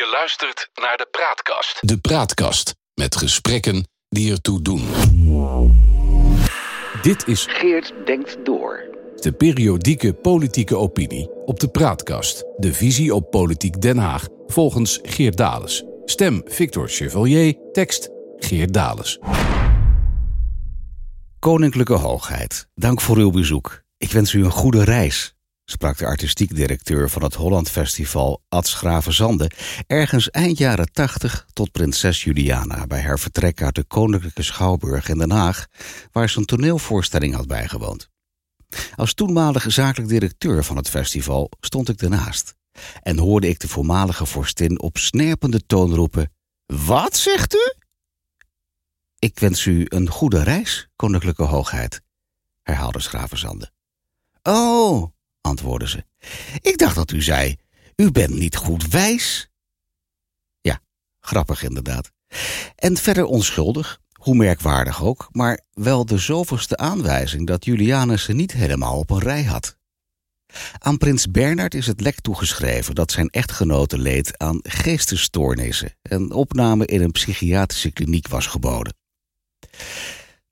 Je luistert naar de Praatkast. De Praatkast met gesprekken die ertoe doen. Dit is Geert denkt door. de periodieke politieke opinie op de Praatkast. De visie op politiek Den Haag volgens Geert Dales. Stem Victor Chevalier, tekst Geert Dales. Koninklijke Hoogheid, dank voor uw bezoek. Ik wens u een goede reis, sprak de artistiek directeur van het Holland Festival Ads Gravenzande ergens eind jaren 80 tot prinses Juliana bij haar vertrek uit de Koninklijke Schouwburg in Den Haag, waar ze een toneelvoorstelling had bijgewoond. Als toenmalige zakelijk directeur van het festival stond ik ernaast en hoorde ik de voormalige vorstin op snerpende toon roepen: Wat zegt u? Ik wens u een goede reis, koninklijke hoogheid, herhaalde Schravenzande. Oh, antwoordde ze. Ik dacht dat u zei, u bent niet goed wijs. Ja, grappig inderdaad. En verder onschuldig, hoe merkwaardig ook, maar wel de zoveelste aanwijzing dat Julianus ze niet helemaal op een rij had. Aan prins Bernard is het lek toegeschreven dat zijn echtgenote leed aan geestesstoornissen en opname in een psychiatrische kliniek was geboden.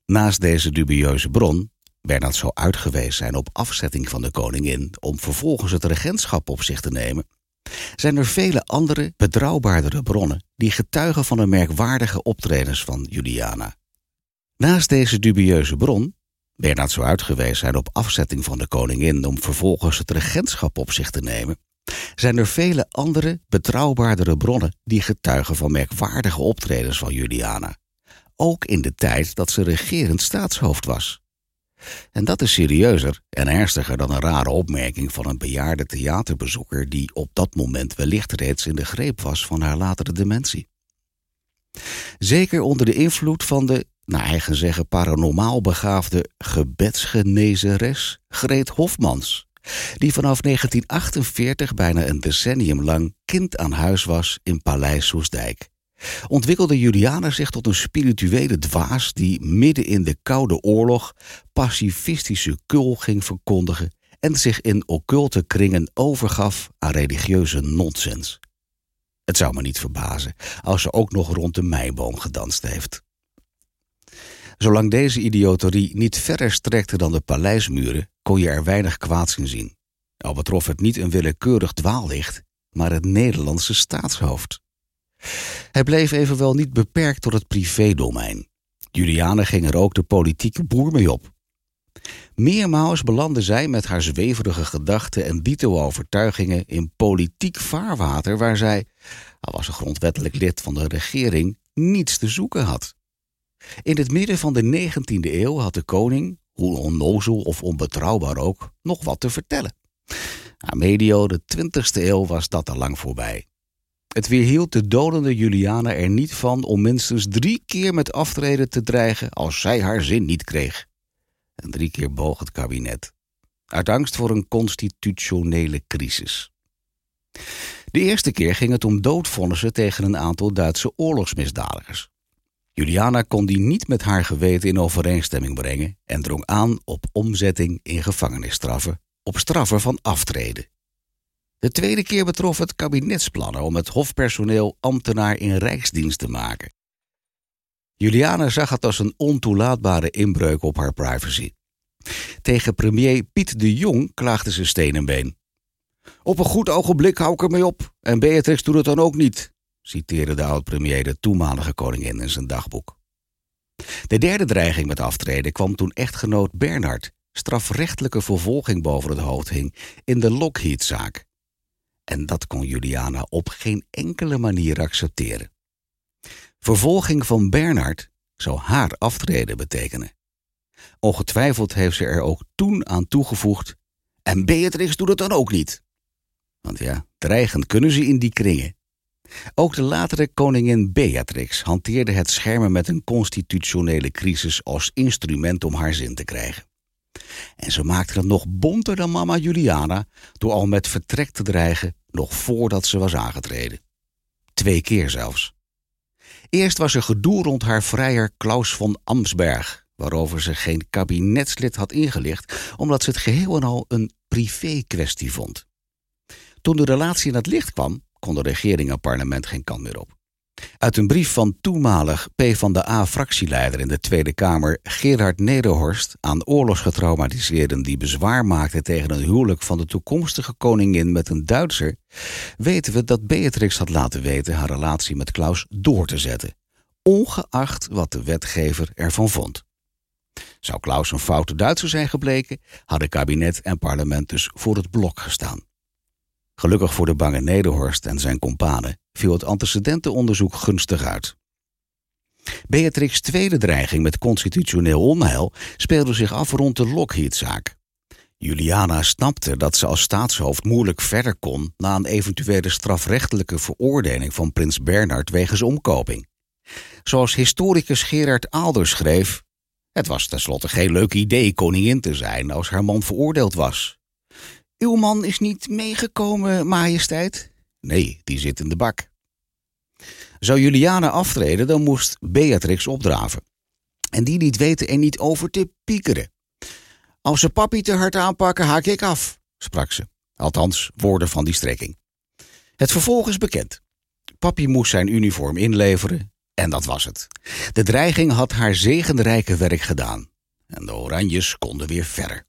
Naast deze dubieuze bron, Bernard zou uitgewezen zijn op afzetting van de koningin om vervolgens het regentschap op zich te nemen, zijn er vele andere betrouwbaardere bronnen die getuigen van de merkwaardige optredens van Juliana. Naast deze dubieuze bron, Bernard zou uitgewezen zijn op afzetting van de koningin om vervolgens het regentschap op zich te nemen, zijn er vele andere betrouwbaardere bronnen die getuigen van merkwaardige optredens van Juliana ook in de tijd dat ze regerend staatshoofd was. En dat is serieuzer en ernstiger dan een rare opmerking van een bejaarde theaterbezoeker die op dat moment wellicht reeds in de greep was van haar latere dementie. Zeker onder de invloed van de, naar eigen zeggen, paranormaal begaafde gebedsgenezeres Greet Hofmans, die vanaf 1948 bijna een decennium lang kind aan huis was in Paleis Soesdijk ontwikkelde Juliana zich tot een spirituele dwaas die midden in de Koude Oorlog pacifistische kul ging verkondigen en zich in occulte kringen overgaf aan religieuze nonsens. Het zou me niet verbazen als ze ook nog rond de meiboom gedanst heeft. Zolang deze idioterie niet verder strekte dan de paleismuren, kon je er weinig kwaads in zien. Al betrof het niet een willekeurig dwaallicht, maar het Nederlandse staatshoofd. Hij bleef evenwel niet beperkt tot het privédomein. Juliane ging er ook de politieke boer mee op. Meermaals belandde zij met haar zweverige gedachten en dito-overtuigingen in politiek vaarwater waar zij, al was ze grondwettelijk lid van de regering, niets te zoeken had. In het midden van de 19e eeuw had de koning, hoe onnozel of onbetrouwbaar ook, nog wat te vertellen. Na medio de 20e eeuw was dat al lang voorbij. Het weerhield de dodende Juliana er niet van om minstens drie keer met aftreden te dreigen als zij haar zin niet kreeg. En drie keer boog het kabinet. Uit angst voor een constitutionele crisis. De eerste keer ging het om doodvonnissen tegen een aantal Duitse oorlogsmisdadigers. Juliana kon die niet met haar geweten in overeenstemming brengen en drong aan op omzetting in gevangenisstraffen op straffen van aftreden. De tweede keer betrof het kabinetsplannen om het hofpersoneel ambtenaar in rijksdienst te maken. Juliana zag het als een ontoelaatbare inbreuk op haar privacy. Tegen premier Piet de Jong klaagde ze steen en been. Op een goed ogenblik hou ik ermee op en Beatrix doet het dan ook niet, citeerde de oud-premier de toenmalige koningin in zijn dagboek. De derde dreiging met aftreden kwam toen echtgenoot Bernard strafrechtelijke vervolging boven het hoofd hing in de Lockheed-zaak. En dat kon Juliana op geen enkele manier accepteren. Vervolging van Bernard zou haar aftreden betekenen. Ongetwijfeld heeft ze er ook toen aan toegevoegd: en Beatrix doet het dan ook niet. Want ja, dreigend kunnen ze in die kringen. Ook de latere koningin Beatrix hanteerde het schermen met een constitutionele crisis als instrument om haar zin te krijgen. En ze maakte het nog bonter dan mama Juliana door al met vertrek te dreigen nog voordat ze was aangetreden. Twee keer zelfs. Eerst was er gedoe rond haar vrijer Klaus von Amsberg, waarover ze geen kabinetslid had ingelicht, omdat ze het geheel en al een privé-kwestie vond. Toen de relatie in het licht kwam, kon de regering en parlement geen kant meer op. Uit een brief van toenmalig PvdA-fractieleider in de Tweede Kamer Gerard Nederhorst aan oorlogsgetraumatiseerden die bezwaar maakten tegen een huwelijk van de toekomstige koningin met een Duitser, weten we dat Beatrix had laten weten haar relatie met Klaus door te zetten, ongeacht wat de wetgever ervan vond. Zou Klaus een foute Duitser zijn gebleken, hadden kabinet en parlement dus voor het blok gestaan. Gelukkig voor de bange Nederhorst en zijn kompanen viel het antecedentenonderzoek gunstig uit. Beatrix' tweede dreiging met constitutioneel onheil speelde zich af rond de Lockheed-zaak. Juliana snapte dat ze als staatshoofd moeilijk verder kon na een eventuele strafrechtelijke veroordeling van prins Bernhard wegens omkoping. Zoals historicus Gerard Aalder schreef: Het was tenslotte geen leuk idee koningin te zijn als haar man veroordeeld was. Uw man is niet meegekomen, majesteit? Nee, die zit in de bak. Zou Juliana aftreden, dan moest Beatrix opdraven. En die liet weten er niet over te piekeren. Als ze papi te hard aanpakken, haak ik af, sprak ze. Althans, woorden van die strekking. Het vervolg is bekend. Papi moest zijn uniform inleveren en dat was het. De dreiging had haar zegenrijke werk gedaan. En de Oranjes konden weer verder.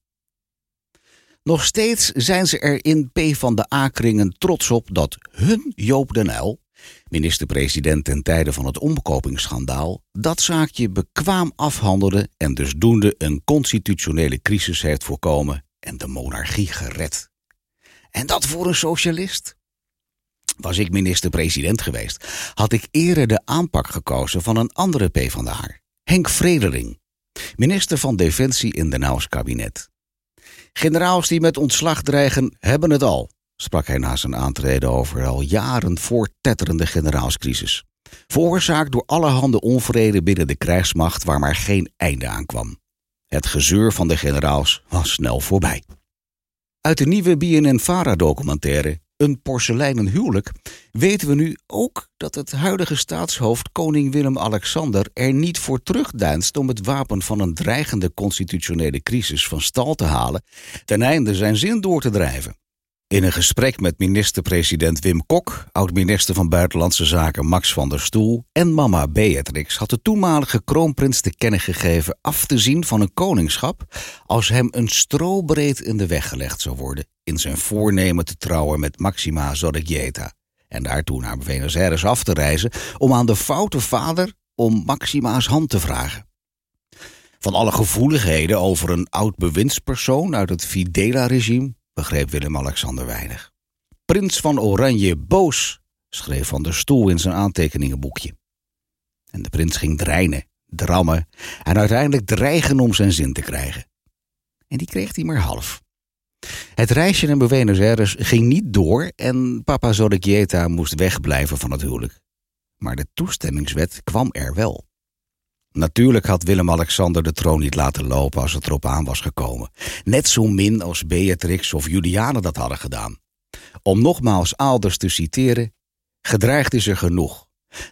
Nog steeds zijn ze er in P van de A-kringen trots op dat hun Joop den Uyl, minister-president ten tijde van het omkopingsschandaal, dat zaakje bekwaam afhandelde en dus doende een constitutionele crisis heeft voorkomen en de monarchie gered. En dat voor een socialist? Was ik minister-president geweest, had ik eerder de aanpak gekozen van een andere PvdA, Henk Fredering, minister van Defensie in Den Haus kabinet. Generaals die met ontslag dreigen, hebben het al, sprak hij na zijn aantreden over al jaren voortetterende generaalscrisis. Veroorzaakt door allerhande onvrede binnen de krijgsmacht waar maar geen einde aan kwam. Het gezeur van de generaals was snel voorbij. Uit de nieuwe BNN-Vara-documentaire Een porseleinen huwelijk weten we nu ook dat het huidige staatshoofd koning Willem-Alexander er niet voor terugdeinst om het wapen van een dreigende constitutionele crisis van stal te halen ten einde zijn zin door te drijven. In een gesprek met minister-president Wim Kok, oud-minister van Buitenlandse Zaken Max van der Stoel en mama Beatrix had de toenmalige kroonprins te kennen gegeven af te zien van een koningschap als hem een strobreed in de weg gelegd zou worden in zijn voornemen te trouwen met Maxima Zorregieta en daartoe naar Buenos Aires af te reizen om aan de foute vader om Maxima's hand te vragen. Van alle gevoeligheden over een oud bewindspersoon uit het Fidela-regime begreep Willem-Alexander weinig. Prins van Oranje boos, schreef Van der Stoel in zijn aantekeningenboekje. En de prins ging dreinen, drammen en uiteindelijk dreigen om zijn zin te krijgen. En die kreeg hij maar half. Het reisje naar Buenos Aires ging niet door en papa Zorregieta moest wegblijven van het huwelijk. Maar de toestemmingswet kwam er wel. Natuurlijk had Willem-Alexander de troon niet laten lopen als het erop aan was gekomen. Net zo min als Beatrix of Juliane dat hadden gedaan. Om nogmaals Aalders te citeren, gedreigd is er genoeg.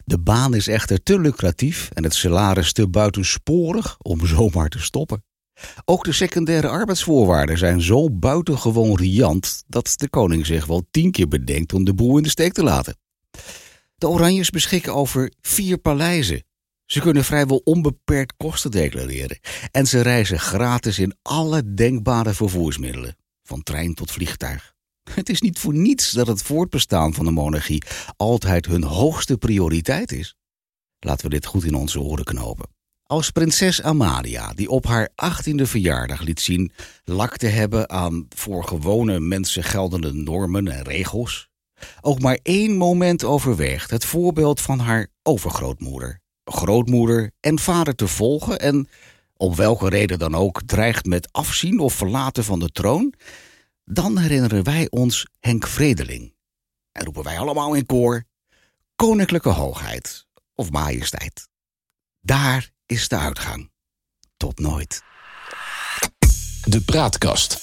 De baan is echter te lucratief en het salaris te buitensporig om zomaar te stoppen. Ook de secundaire arbeidsvoorwaarden zijn zo buitengewoon riant dat de koning zich wel tien keer bedenkt om de boel in de steek te laten. De Oranjes beschikken over vier paleizen, ze kunnen vrijwel onbeperkt kosten declareren. En ze reizen gratis in alle denkbare vervoersmiddelen, van trein tot vliegtuig. Het is niet voor niets dat het voortbestaan van de monarchie altijd hun hoogste prioriteit is. Laten we dit goed in onze oren knopen. Als prinses Amalia, die op haar achttiende verjaardag liet zien lak te hebben aan voor gewone mensen geldende normen en regels, ook maar één moment overweegt het voorbeeld van haar overgrootmoeder, grootmoeder en vader te volgen en, om welke reden dan ook, dreigt met afzien of verlaten van de troon, dan herinneren wij ons Henk Vredeling. En roepen wij allemaal in koor: Koninklijke Hoogheid of Majesteit. Daar is de uitgang. Tot nooit. De Praatkast.